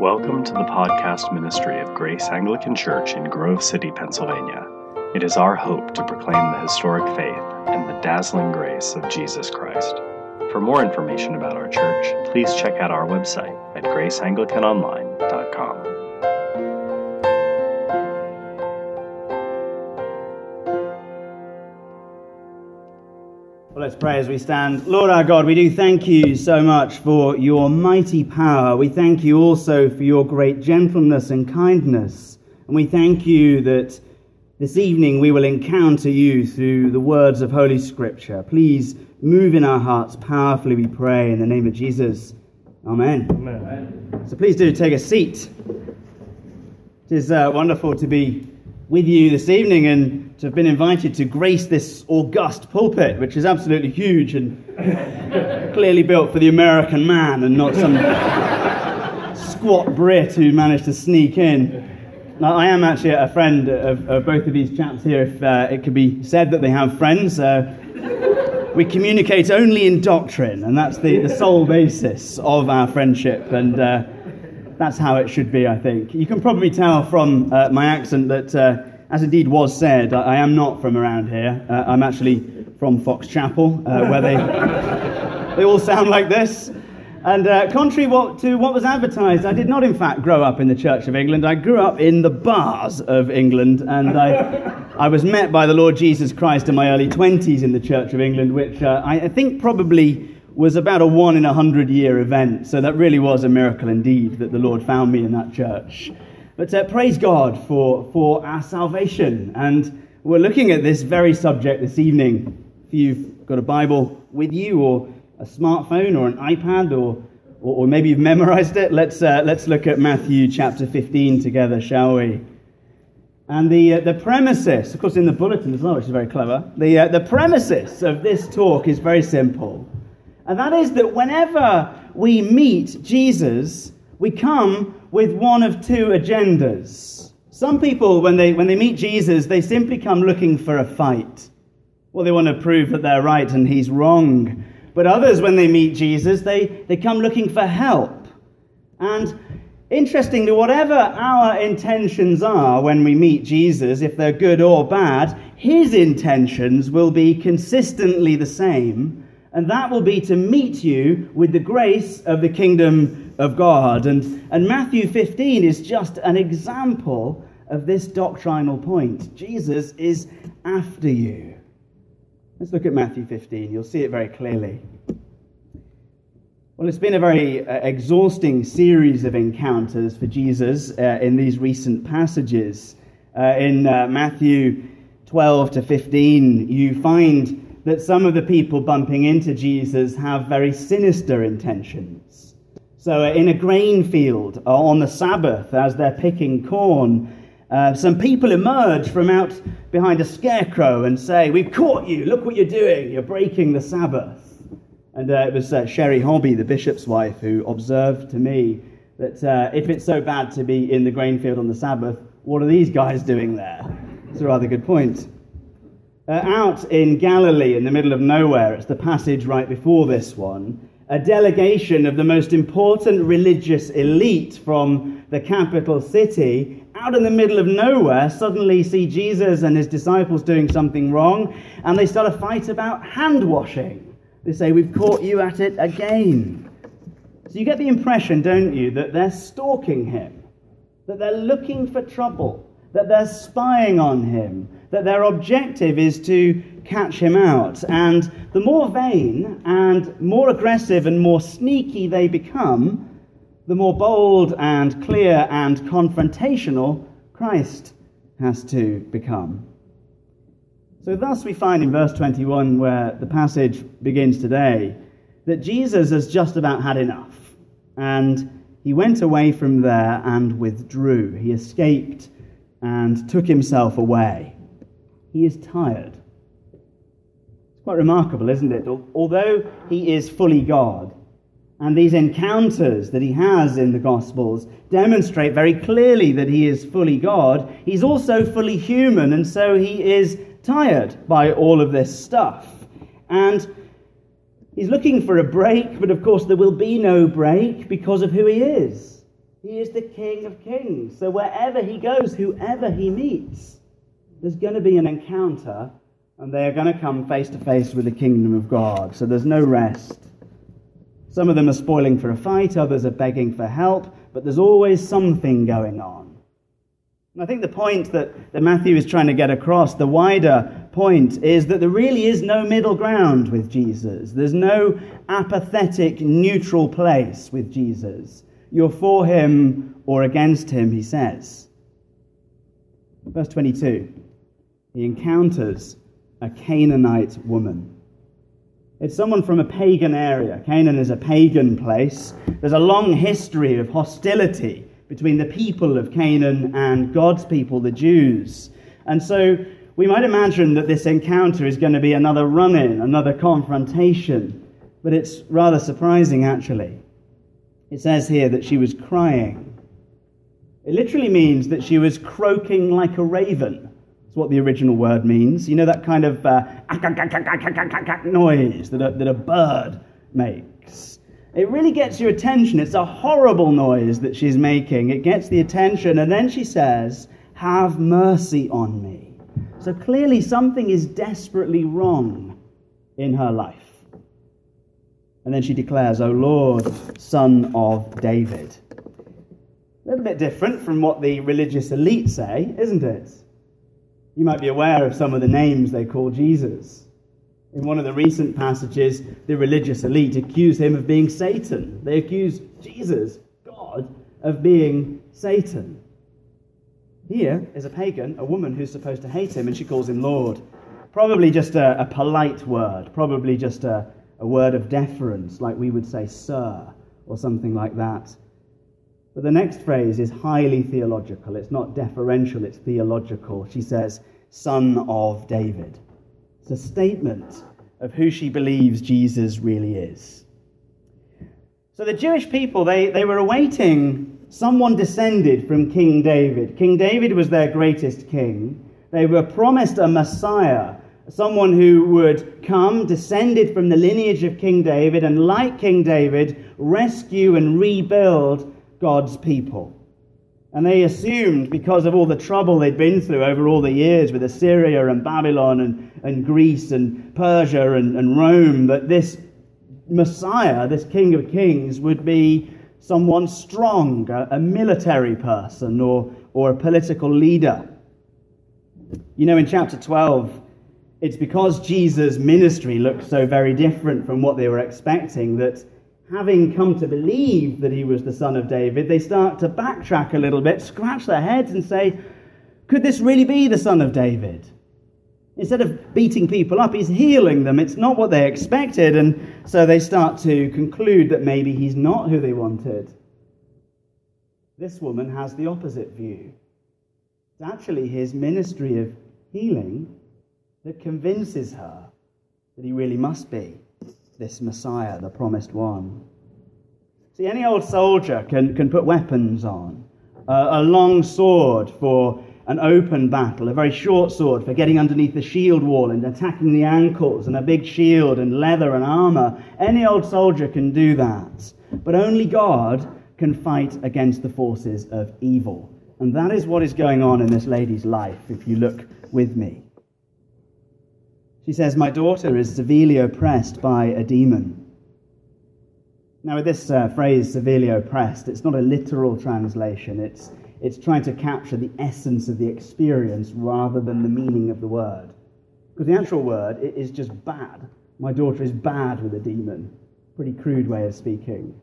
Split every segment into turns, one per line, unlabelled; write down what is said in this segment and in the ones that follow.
Welcome to the podcast ministry of Grace Anglican Church in Grove City, Pennsylvania. It is our hope to proclaim the historic faith and the dazzling grace of Jesus Christ. For more information about our church, please check out our website at graceanglicanonline.com.
let's pray as we stand. Lord our God, we do thank you so much for your mighty power. We thank you also for your great gentleness and kindness. And we thank you that this evening we will encounter you through the words of Holy Scripture. Please move in our hearts powerfully, we pray, in the name of Jesus. Amen. Amen. So please do take a seat. It is uh, wonderful to be with you this evening and to have been invited to grace this august pulpit, which is absolutely huge and clearly built for the American man and not some squat Brit who managed to sneak in. Now, I am actually a friend of, of both of these chaps here, if uh, it could be said that they have friends. Uh, we communicate only in doctrine, and that's the, the sole basis of our friendship. And uh, that's how it should be, I think. You can probably tell from uh, my accent that, uh, as indeed was said, I, I, am not from around here. Uh, I'm actually from Fox Chapel, uh, where they, they all sound like this. And uh, contrary what, to what was advertised, I did not, in fact, grow up in the Church of England. I grew up in the bars of England, and I, I was met by the Lord Jesus Christ in my early 20s in the Church of England, which uh, I think probably was about a one in a hundred year event. So that really was a miracle indeed that the Lord found me in that church. But uh, praise God for, for our salvation. And we're looking at this very subject this evening. If you've got a Bible with you, or a smartphone, or an iPad, or, or, or maybe you've memorized it, let's, uh, let's look at Matthew chapter 15 together, shall we? And the, uh, the premises, of course, in the bulletin as well, which is very clever, the, uh, the premises of this talk is very simple. And that is that whenever we meet Jesus, we come with one of two agendas. Some people, when they, when they meet Jesus, they simply come looking for a fight. Well, they want to prove that they're right and he's wrong. But others, when they meet Jesus, they, they come looking for help. And interestingly, whatever our intentions are when we meet Jesus, if they're good or bad, his intentions will be consistently the same and that will be to meet you with the grace of the kingdom of God. And, and Matthew 15 is just an example of this doctrinal point. Jesus is after you. Let's look at Matthew 15. You'll see it very clearly. Well, it's been a very uh, exhausting series of encounters for Jesus uh, in these recent passages. Uh, in uh, Matthew 12 to 15, you find that some of the people bumping into Jesus have very sinister intentions. So, uh, in a grain field uh, on the Sabbath, as they're picking corn, uh, some people emerge from out behind a scarecrow and say, We've caught you, look what you're doing, you're breaking the Sabbath. And uh, it was Sherry Hobby, the bishop's wife, who observed to me that if it's so bad to be in the grain field on the Sabbath, what are these guys doing there? It's a rather good point. Out in Galilee, in the middle of nowhere, it's the passage right before this one, a delegation of the most important religious elite from the capital city, out in the middle of nowhere, suddenly see Jesus and his disciples doing something wrong, and they start a fight about hand washing. They say, We've caught you at it again. So you get the impression, don't you, that they're stalking him, that they're looking for trouble, that they're spying on him, that their objective is to catch him out. And the more vain and more aggressive and more sneaky they become, the more bold and clear and confrontational Christ has to become. So, thus, we find in verse 21, where the passage begins today, that Jesus has just about had enough. And he went away from there and withdrew. He escaped and took himself away he is tired. Quite remarkable, isn't it? Although he is fully God, and these encounters that he has in the Gospels demonstrate very clearly that he is fully God, he's also fully human, and so he is tired by all of this stuff. And he's looking for a break, but of course there will be no break because of who he is. He is the King of Kings. So wherever he goes, whoever he meets, there's going to be an encounter, and they are going to come face to face with the kingdom of God. So there's no rest. Some of them are spoiling for a fight, others are begging for help, but there's always something going on. And I think the point that, that Matthew is trying to get across, the wider point, is that there really is no middle ground with Jesus. There's no apathetic, neutral place with Jesus. You're for him or against him, he says. Verse 22 he encounters a Canaanite woman. It's someone from a pagan area. Canaan is a pagan place. There's a long history of hostility between the people of Canaan and God's people, the Jews. And so we might imagine that this encounter is going to be another run in, another confrontation. But it's rather surprising, actually. It says here that she was crying. It literally means that she was croaking like a raven. What the original word means. You know that kind of uh, noise that a, that a bird makes. It really gets your attention. It's a horrible noise that she's making. It gets the attention, and then she says, Have mercy on me. So clearly, something is desperately wrong in her life. And then she declares, O Lord, Son of David. A little bit different from what the religious elite say, isn't it? You might be aware of some of the names they call Jesus. In one of the recent passages, the religious elite accuse him of being Satan. They accuse Jesus, God, of being Satan. Here is a pagan, a woman who's supposed to hate him, and she calls him Lord. Probably just a, a polite word, probably just a, a word of deference, like we would say, sir, or something like that. But the next phrase is highly theological. It's not deferential, it's theological. She says, Son of David. It's a statement of who she believes Jesus really is. So the Jewish people, they, they were awaiting someone descended from King David. King David was their greatest king. They were promised a Messiah someone who would come, descended from the lineage of King David, and like King David, rescue and rebuild God's people. And they assumed, because of all the trouble they'd been through over all the years with Assyria and Babylon and, and Greece and Persia and, and Rome, that this Messiah, this King of Kings, would be someone strong, a, a military person or, or a political leader. You know, in chapter 12, it's because Jesus' ministry looked so very different from what they were expecting that having come to believe that he was the son of David, they start to backtrack a little bit, scratch their heads, and say, Could this really be the son of David? Instead of beating people up, he's healing them. It's not what they expected. And so they start to conclude that maybe he's not who they wanted. This woman has the opposite view. It's actually his ministry of healing that convinces her that he really must be this Messiah, the promised one. See, any old soldier can, can put weapons on uh, a long sword for an open battle, a very short sword for getting underneath the shield wall and attacking the ankles, and a big shield and leather and armor. Any old soldier can do that. But only God can fight against the forces of evil. And that is what is going on in this lady's life, if you look with me. She says, My daughter is severely oppressed by a demon. Now, with this uh, phrase, severely oppressed, it's not a literal translation. It's, it's trying to capture the essence of the experience rather than the meaning of the word. Because the actual word is just bad. My daughter is bad with a demon. Pretty crude way of speaking.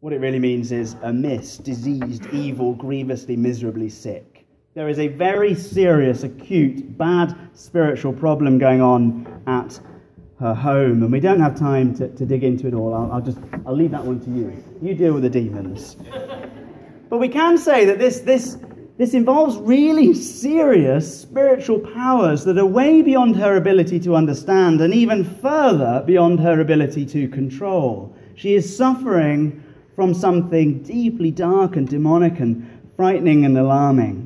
What it really means is amiss, diseased, evil, grievously, miserably sick. There is a very serious, acute, bad spiritual problem going on at her home, and we don't have time to, to dig into it all. I'll, I'll just I'll leave that one to you. You deal with the demons. But we can say that this, this, this involves really serious spiritual powers that are way beyond her ability to understand and even further beyond her ability to control. She is suffering from something deeply dark and demonic and frightening and alarming.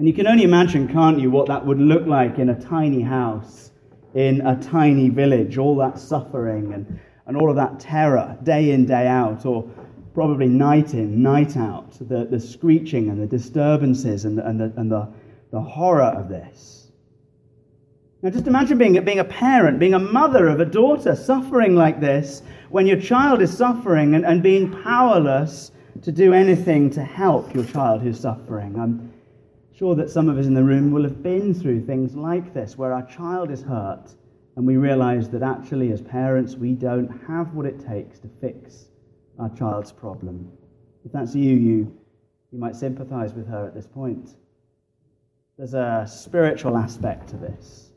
And you can only imagine, can't you, what that would look like in a tiny house, in a tiny village, all that suffering and, and all of that terror, day in, day out, or probably night in, night out, the, the screeching and the disturbances and, the, and, the, and the, the horror of this. Now, just imagine being, being a parent, being a mother of a daughter suffering like this when your child is suffering and, and being powerless to do anything to help your child who's suffering. I'm sure that some of us in the room will have been through things like this where our child is hurt and we realize that actually, as parents, we don't have what it takes to fix our child's problem. If that's you, you, you might sympathize with her at this point. There's a spiritual aspect to this.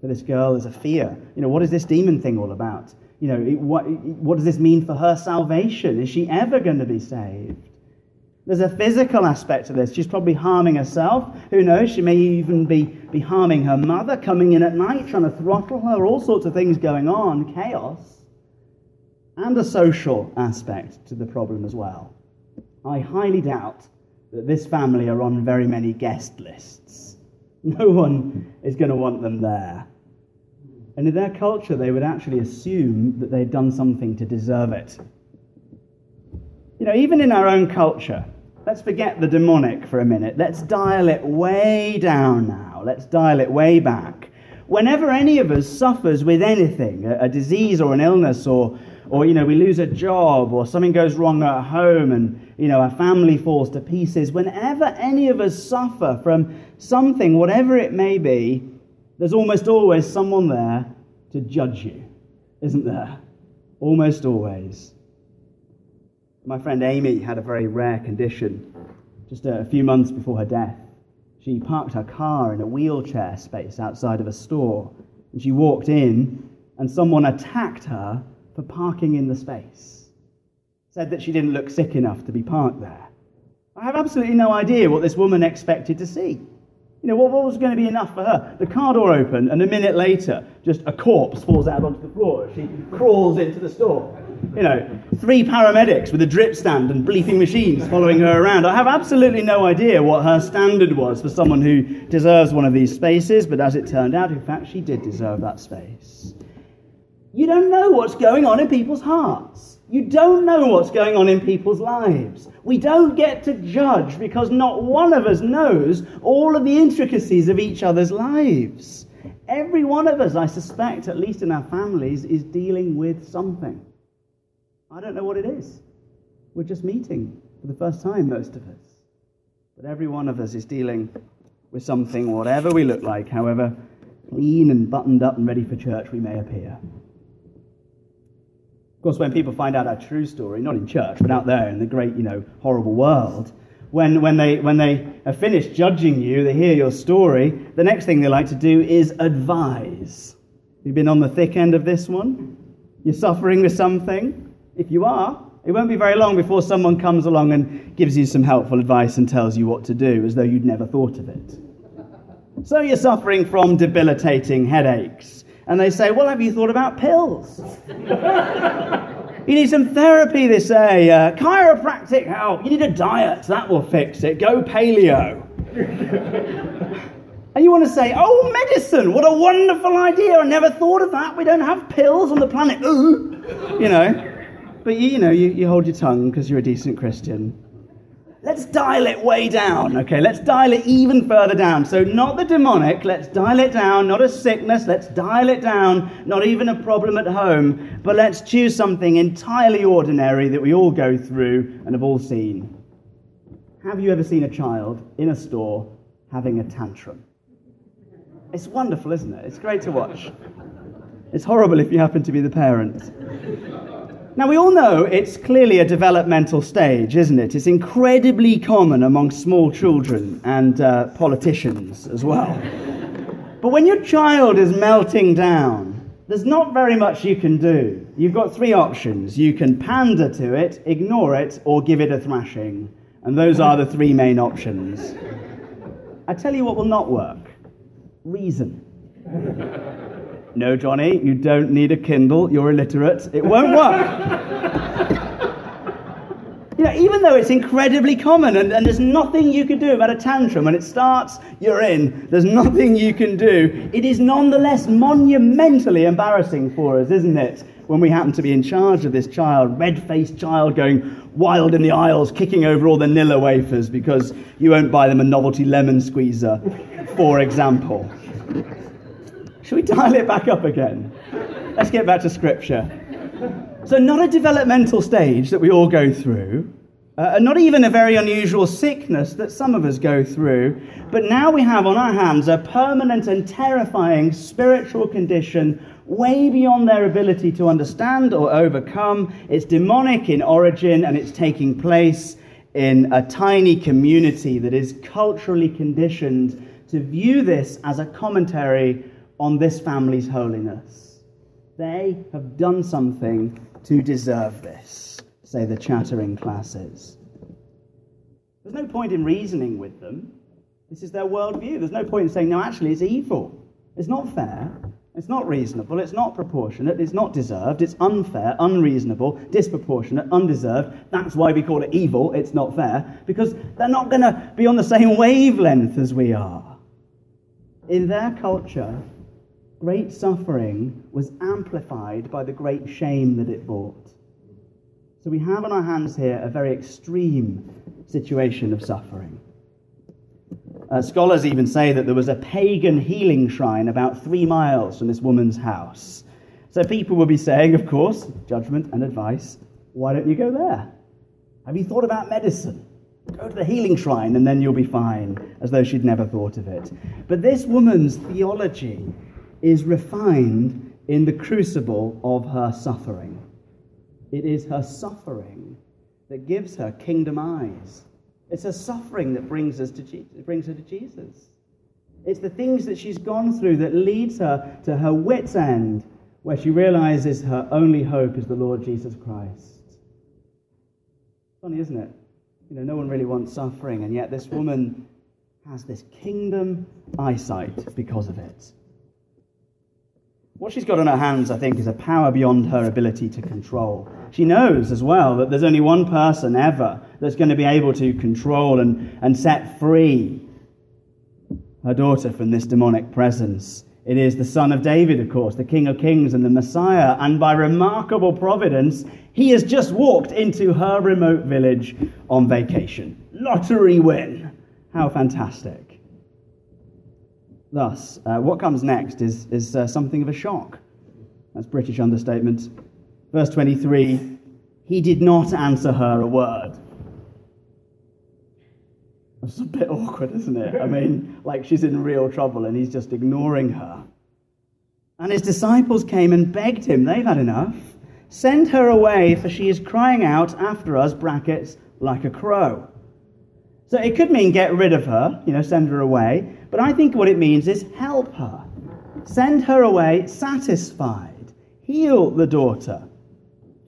For this girl, there's a fear. You know, what is this demon thing all about? You know, what, what does this mean for her salvation? Is she ever going to be saved? There's a physical aspect to this. She's probably harming herself. Who knows? She may even be, be harming her mother, coming in at night, trying to throttle her, all sorts of things going on, chaos and a social aspect to the problem as well. I highly doubt that this family are on very many guest lists. No one is going to want them there. And in their culture, they would actually assume that they'd done something to deserve it. You know, even in our own culture, let's forget the demonic for a minute. Let's dial it way down now. Let's dial it way back. Whenever any of us suffers with anything, a, a disease or an illness or or you know we lose a job or something goes wrong at home and you know our family falls to pieces whenever any of us suffer from something whatever it may be there's almost always someone there to judge you isn't there almost always my friend amy had a very rare condition just a few months before her death she parked her car in a wheelchair space outside of a store and she walked in and someone attacked her for parking in the space. Said that she didn't look sick enough to be parked there. I have absolutely no idea what this woman expected to see. You know, what, what was going to be enough for her? The car door opened, and a minute later, just a corpse falls out onto the floor as she crawls into the store. You know, three paramedics with a drip stand and bleeping machines following her around. I have absolutely no idea what her standard was for someone who deserves one of these spaces, but as it turned out, in fact, she did deserve that space. You don't know what's going on in people's hearts. You don't know what's going on in people's lives. We don't get to judge because not one of us knows all of the intricacies of each other's lives. Every one of us, I suspect, at least in our families, is dealing with something. I don't know what it is. We're just meeting for the first time, most of us. But every one of us is dealing with something, whatever we look like, however clean and buttoned up and ready for church we may appear Of course, when people find out our true story, not in church, but out there in the great, you know, horrible world, when, when, they, when they are finished judging you, they hear your story, the next thing they like to do is advise. You've been on the thick end of this one? You're suffering with something? If you are, it won't be very long before someone comes along and gives you some helpful advice and tells you what to do, as though you'd never thought of it. So you're suffering from debilitating headaches and they say, Well, have you thought about pills? you need some therapy, they say. Uh, chiropractic help. You need a diet. That will fix it. Go paleo. and you want to say, Oh, medicine. What a wonderful idea. I never thought of that. We don't have pills on the planet. Ooh. You know. But you, you know, you, you hold your tongue because you're a decent Christian. Let's dial it way down, okay? Let's dial it even further down. So, not the demonic, let's dial it down. Not a sickness, let's dial it down. Not even a problem at home, but let's choose something entirely ordinary that we all go through and have all seen. Have you ever seen a child in a store having a tantrum? It's wonderful, isn't it? It's great to watch. It's horrible if you happen to be the parent. Now, we all know it's clearly a developmental stage, isn't it? It's incredibly common among small children and uh, politicians as well. but when your child is melting down, there's not very much you can do. You've got three options you can pander to it, ignore it, or give it a thrashing. And those are the three main options. I tell you what will not work reason. No, Johnny, you don't need a Kindle. You're illiterate. It won't work. you know, even though it's incredibly common and, and there's nothing you can do about a tantrum, when it starts, you're in. There's nothing you can do. It is nonetheless monumentally embarrassing for us, isn't it? when we happen to be in charge of this child, red faced child going wild in the aisles, kicking over all the Nilla wafers because you won't buy them a novelty lemon squeezer, for example. Should we dial it back up again? Let's get back to scripture. So, not a developmental stage that we all go through, uh, not even a very unusual sickness that some of us go through, but now we have on our hands a permanent and terrifying spiritual condition way beyond their ability to understand or overcome. It's demonic in origin and it's taking place in a tiny community that is culturally conditioned to view this as a commentary on this family's holiness. They have done something to deserve this, say the chattering classes. There's no point in reasoning with them. This is their worldview. There's no point in saying, no, actually, it's evil. It's not fair. It's not reasonable. It's not proportionate. It's not deserved. It's unfair, unreasonable, disproportionate, undeserved. That's why we call it evil. It's not fair. Because they're not going to be on the same wavelength as we are. In their culture, great suffering was amplified by the great shame that it brought. So we have on our hands here a very extreme situation of suffering. Uh, scholars even say that there was a pagan healing shrine about three miles from this woman's house. So people will be saying, of course, judgment and advice, why don't you go there? Have you thought about medicine? Go to the healing shrine and then you'll be fine, as though she'd never thought of it. But this woman's theology is refined in the crucible of her suffering. It is her suffering that gives her kingdom eyes. It's her suffering that brings, us to Je- brings her to Jesus. It's the things that she's gone through that leads her to her wits' end, where she realizes her only hope is the Lord Jesus Christ. Funny, isn't it? You know, no one really wants suffering, and yet this woman has this kingdom eyesight because of it. What she's got on her hands, I think, is a power beyond her ability to control. She knows as well that there's only one person ever that's going to be able to control and, and set free her daughter from this demonic presence. It is the son of David, of course, the King of Kings and the Messiah. And by remarkable providence, he has just walked into her remote village on vacation. Lottery win. How fantastic. Thus, uh, what comes next is, is uh, something of a shock. That's British understatement. Verse 23 He did not answer her a word. That's a bit awkward, isn't it? I mean, like she's in real trouble and he's just ignoring her. And his disciples came and begged him, they've had enough. Send her away, for she is crying out after us, brackets, like a crow. So it could mean get rid of her, you know, send her away. But I think what it means is help her. Send her away satisfied. Heal the daughter.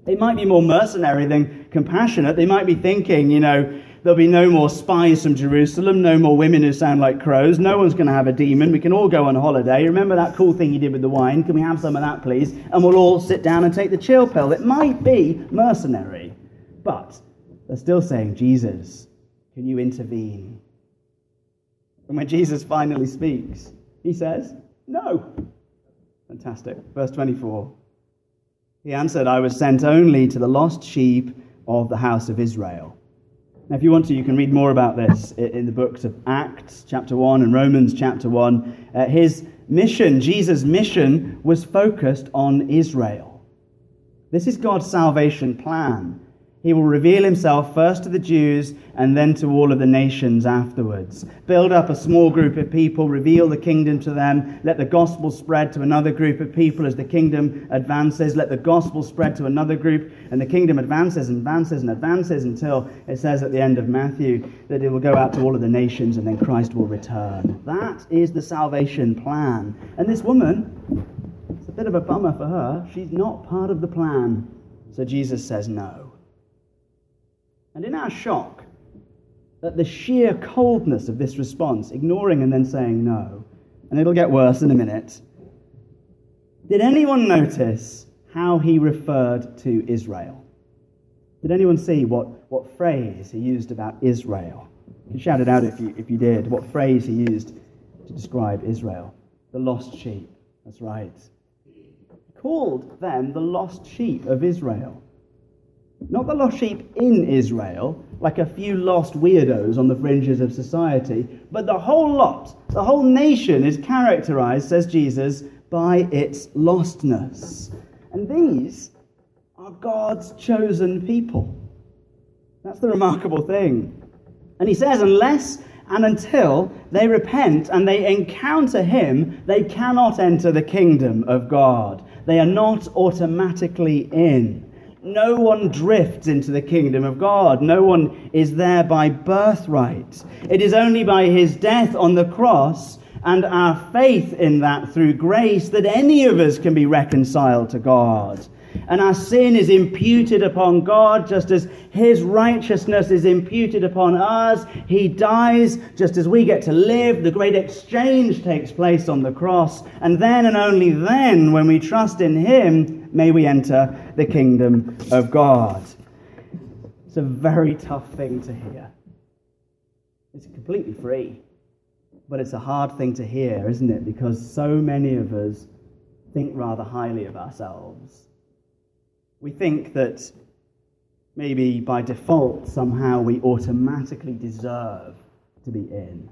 They might be more mercenary than compassionate. They might be thinking, you know, there'll be no more spies from Jerusalem, no more women who sound like crows. No one's going to have a demon. We can all go on holiday. Remember that cool thing you did with the wine? Can we have some of that, please? And we'll all sit down and take the chill pill. It might be mercenary, but they're still saying, Jesus, can you intervene? And when Jesus finally speaks, he says, No. Fantastic. Verse 24. He answered, I was sent only to the lost sheep of the house of Israel. Now, if you want to, you can read more about this in the books of Acts chapter 1 and Romans chapter 1. Uh, his mission, Jesus' mission, was focused on Israel. This is God's salvation plan. He will reveal himself first to the Jews and then to all of the nations afterwards. Build up a small group of people, reveal the kingdom to them, let the gospel spread to another group of people as the kingdom advances, let the gospel spread to another group, and the kingdom advances and advances and advances until it says at the end of Matthew that it will go out to all of the nations and then Christ will return. That is the salvation plan. And this woman, it's a bit of a bummer for her, she's not part of the plan. So Jesus says no. And in our shock at the sheer coldness of this response, ignoring and then saying no, and it'll get worse in a minute, did anyone notice how he referred to Israel? Did anyone see what, what phrase he used about Israel? You can shout it out if you, if you did. What phrase he used to describe Israel? The lost sheep. That's right. He called them the lost sheep of Israel. Not the lost sheep in Israel, like a few lost weirdos on the fringes of society, but the whole lot, the whole nation is characterized, says Jesus, by its lostness. And these are God's chosen people. That's the remarkable thing. And he says, unless and until they repent and they encounter him, they cannot enter the kingdom of God. They are not automatically in. No one drifts into the kingdom of God. No one is there by birthright. It is only by his death on the cross and our faith in that through grace that any of us can be reconciled to God. And our sin is imputed upon God just as his righteousness is imputed upon us. He dies just as we get to live. The great exchange takes place on the cross. And then and only then, when we trust in him, may we enter the kingdom of God. It's a very tough thing to hear. It's completely free. But it's a hard thing to hear, isn't it? Because so many of us think rather highly of ourselves. We think that maybe by default, somehow we automatically deserve to be in.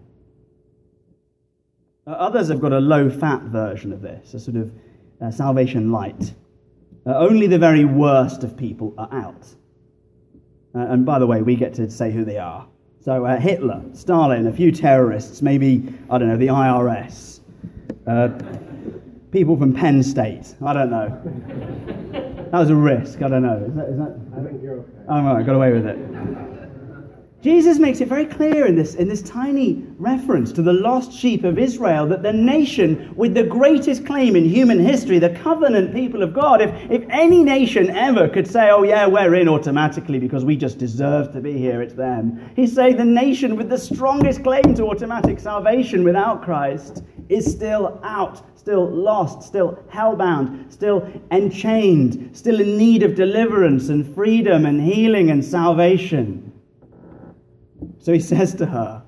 Others have got a low fat version of this, a sort of uh, salvation light. Uh, only the very worst of people are out. Uh, and by the way, we get to say who they are. So uh, Hitler, Stalin, a few terrorists, maybe, I don't know, the IRS, uh, people from Penn State, I don't know. That was a risk, I don't know. Is that, is that,
I think you're okay.
Oh, right, got away with it. Jesus makes it very clear in this, in this tiny reference to the lost sheep of Israel that the nation with the greatest claim in human history, the covenant people of God, if, if any nation ever could say, oh, yeah, we're in automatically because we just deserve to be here, it's them. He's saying the nation with the strongest claim to automatic salvation without Christ is still out, still lost, still hellbound, still enchained, still in need of deliverance and freedom and healing and salvation. So he says to her,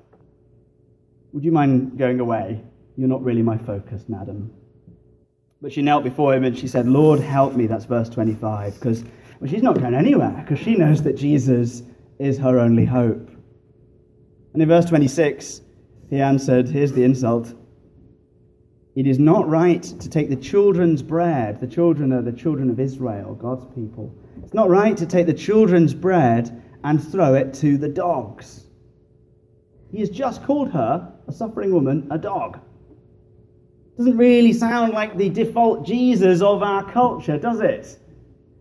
Would you mind going away? You're not really my focus, madam. But she knelt before him and she said, Lord, help me. That's verse 25. Because well, she's not going anywhere because she knows that Jesus is her only hope. And in verse 26, he answered, Here's the insult. It is not right to take the children's bread. The children are the children of Israel, God's people. It's not right to take the children's bread and throw it to the dogs. He has just called her, a suffering woman, a dog. Doesn't really sound like the default Jesus of our culture, does it?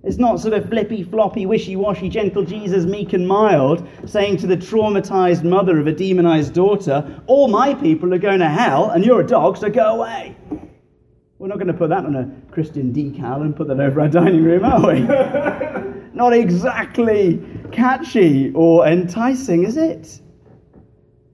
It's not sort of flippy, floppy, wishy washy, gentle Jesus, meek and mild, saying to the traumatized mother of a demonized daughter, All my people are going to hell, and you're a dog, so go away. We're not going to put that on a Christian decal and put that over our dining room, are we? not exactly catchy or enticing, is it?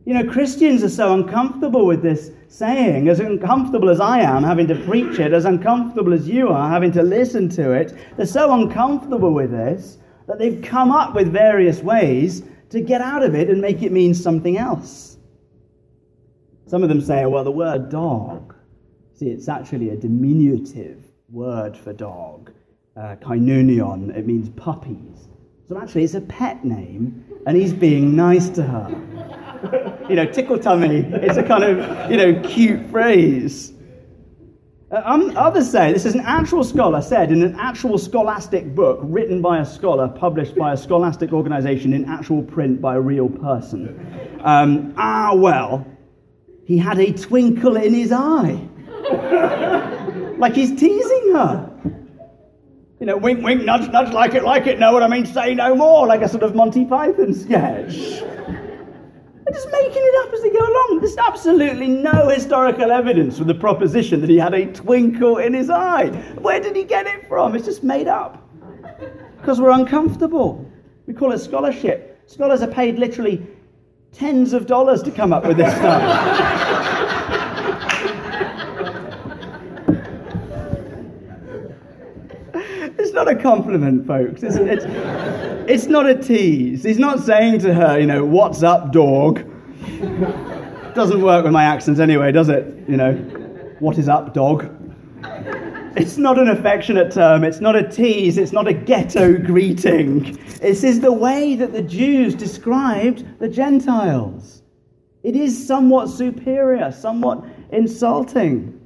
You know, Christians are so uncomfortable with this saying, as uncomfortable as I am having to preach it, as uncomfortable as you are having to listen to it. They're so uncomfortable with this that they've come up with various ways to get out of it and make it mean something else. Some of them say, well, the word dog, see, it's actually a diminutive word for dog, uh, kunarion, it means puppies. So actually, it's a pet name, and he's being nice to her. You know, tickle tummy. It's a kind of, you know, cute phrase. Uh, um, others say this is an actual scholar said in an actual scholastic book written by a scholar, published by a scholastic organization in actual print by a real person. Um, ah, well, he had a twinkle in his eye. like he's teasing her. You know, wink, wink, nudge, nudge, like it, like it, know what I mean, say no more, like a sort of Monty Python sketch. Just making it up as they go along. There's absolutely no historical evidence for the proposition that he had a twinkle in his eye. Where did he get it from? It's just made up. Because we're uncomfortable. We call it scholarship. Scholars are paid literally tens of dollars to come up with this stuff. not a compliment, folks. It's, it's, it's not a tease. He's not saying to her, you know, what's up, dog? Doesn't work with my accent anyway, does it? You know, what is up, dog? It's not an affectionate term, it's not a tease, it's not a ghetto greeting. This is the way that the Jews described the Gentiles. It is somewhat superior, somewhat insulting.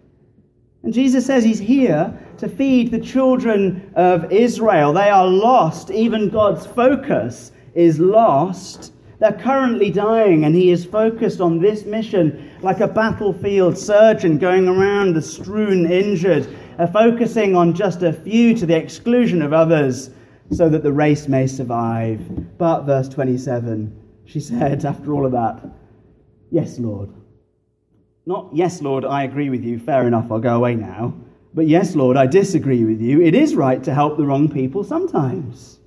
And Jesus says he's here to feed the children of Israel. They are lost. Even God's focus is lost. They're currently dying, and he is focused on this mission like a battlefield surgeon going around the strewn injured, uh, focusing on just a few to the exclusion of others so that the race may survive. But, verse 27, she said, after all of that, Yes, Lord. Not, Yes, Lord, I agree with you, fair enough, I'll go away now. But, Yes, Lord, I disagree with you. It is right to help the wrong people sometimes.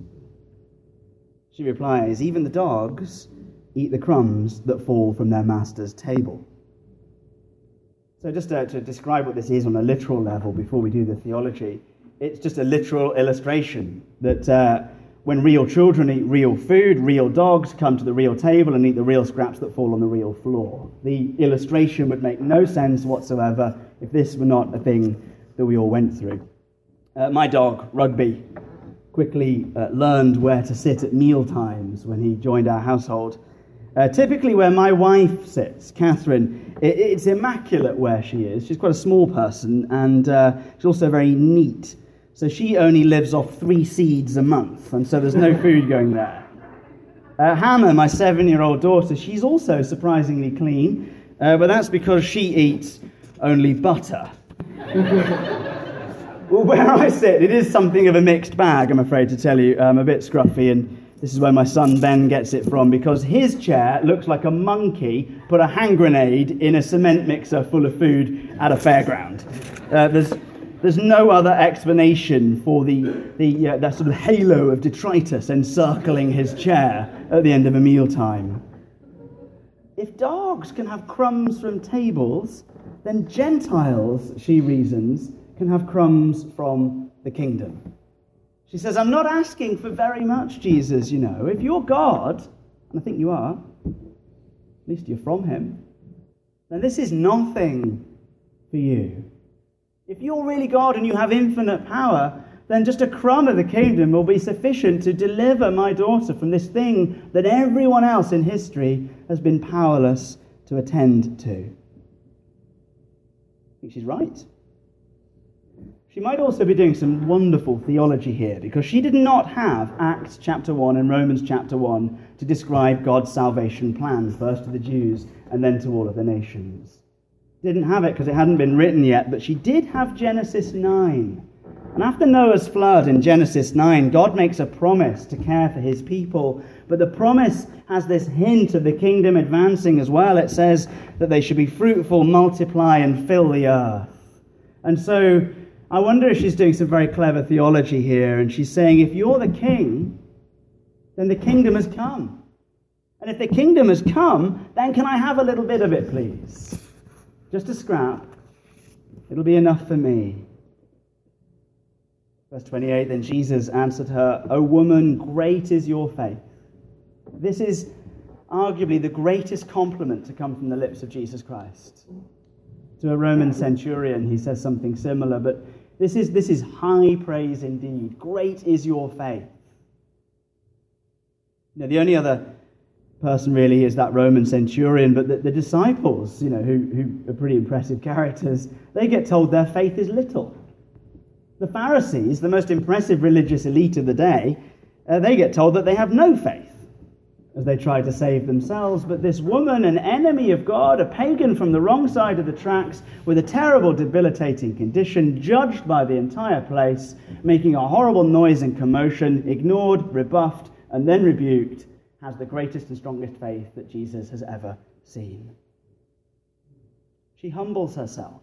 She replies, Even the dogs eat the crumbs that fall from their master's table. So, just to, to, describe what this is on a literal level before we do the theology, it's just a literal illustration that uh, when real children eat real food, real dogs come to the real table and eat the real scraps that fall on the real floor. The illustration would make no sense whatsoever if this were not a thing that we all went through. Uh, my dog, Rugby, quickly uh, learned where to sit at meal times when he joined our household. Uh, typically, where my wife sits, Catherine, it, it's immaculate where she is. She's quite a small person and uh, she's also very neat. So she only lives off three seeds a month, and so there's no food going there. Uh, Hannah, my seven year old daughter, she's also surprisingly clean, uh, but that's because she eats only butter. Well, where I sit, it is something of a mixed bag, I'm afraid to tell you. I'm a bit scruffy, and this is where my son Ben gets it from, because his chair looks like a monkey put a hand grenade in a cement mixer full of food at a fairground. Uh, there's there's no other explanation for the, the, uh, that sort of halo of detritus encircling his chair at the end of a mealtime. If dogs can have crumbs from tables, then Gentiles, she reasons, can have crumbs from the kingdom. She says, I'm not asking for very much, Jesus, you know. If you're God, and I think you are, at least you're from Him, then this is nothing for you. If you're really God and you have infinite power, then just a crumb of the kingdom will be sufficient to deliver my daughter from this thing that everyone else in history has been powerless to attend to. I think she's right. She might also be doing some wonderful theology here because she did not have Acts chapter 1 and Romans chapter 1 to describe God's salvation plan, first to the Jews and then to all of the nations didn't have it because it hadn't been written yet, but she did have Genesis 9. And after Noah's flood in Genesis 9, God makes a promise to care for his people. But the promise has this hint of the kingdom advancing as well. It says that they should be fruitful, multiply, and fill the earth. And so I wonder if she's doing some very clever theology here. And she's saying, if you're the king, then the kingdom has come. And if the kingdom has come, then can I have a little bit of it, please? Just a scrap. It'll be enough for me. Verse 28 Then Jesus answered her, O woman, great is your faith. This is arguably the greatest compliment to come from the lips of Jesus Christ. To a Roman centurion, he says something similar, but this is, this is high praise indeed. Great is your faith. Now, the only other person really is that Roman centurion, but the, the disciples, you know, who, who are pretty impressive characters, they get told their faith is little. The Pharisees, the most impressive religious elite of the day, uh, they get told that they have no faith as they try to save themselves. But this woman, an enemy of God, a pagan from the wrong side of the tracks, with a terrible, debilitating condition, judged by the entire place, making a horrible noise and commotion, ignored, rebuffed, and then rebuked, has the greatest and strongest faith that Jesus has ever seen. She humbles herself.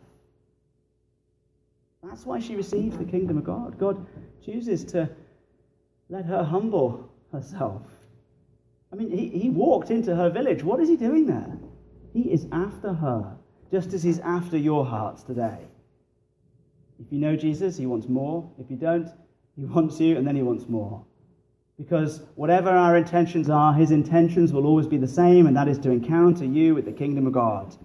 That's why she receives the kingdom of God. God chooses to let her humble herself. I mean, he, he walked into her village. What is he doing there? He is after her, just as he's after your hearts today. If you know Jesus, he wants more. If you don't, he wants you, and then he wants more. Because whatever our intentions are, his intentions will always be the same, and that is to encounter you with the kingdom of God.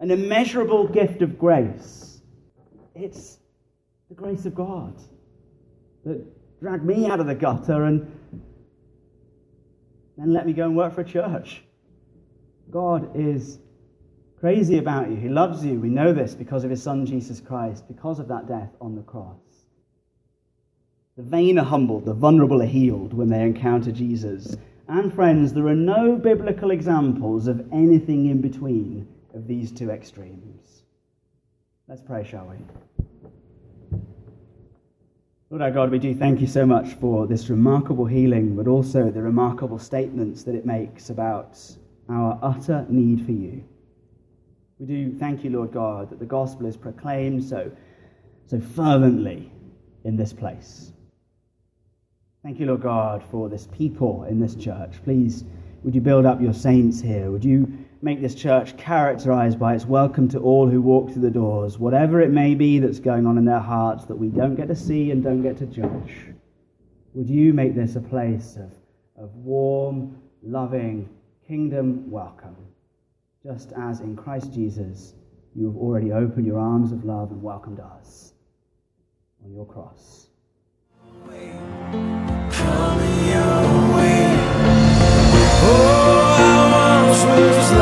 An immeasurable gift of grace. It's The grace of God that dragged me out of the gutter and then let me go and work for a church. God is crazy about you. He loves you. We know this because of his son Jesus Christ, because of that death on the cross. The vain are humbled, the vulnerable are healed when they encounter Jesus. And friends, there are no biblical examples of anything in between of these two extremes. Let's pray, shall we? Lord our God, we do thank you so much for this remarkable healing, but also the remarkable statements that it makes about our utter need for you. We do thank you, Lord God, that the gospel is proclaimed so, so fervently in this place. Thank you, Lord God, for this people in this church. Please, would you build up your saints here? Would you make this church characterized by its welcome to all who walk through the doors, whatever it may be that's going on in their hearts that we don't get to see and don't get to judge. Would you make this a place of, of warm, loving, kingdom welcome, just as in Christ Jesus you have already opened your arms of love and welcomed us on your cross.
Oh, I once was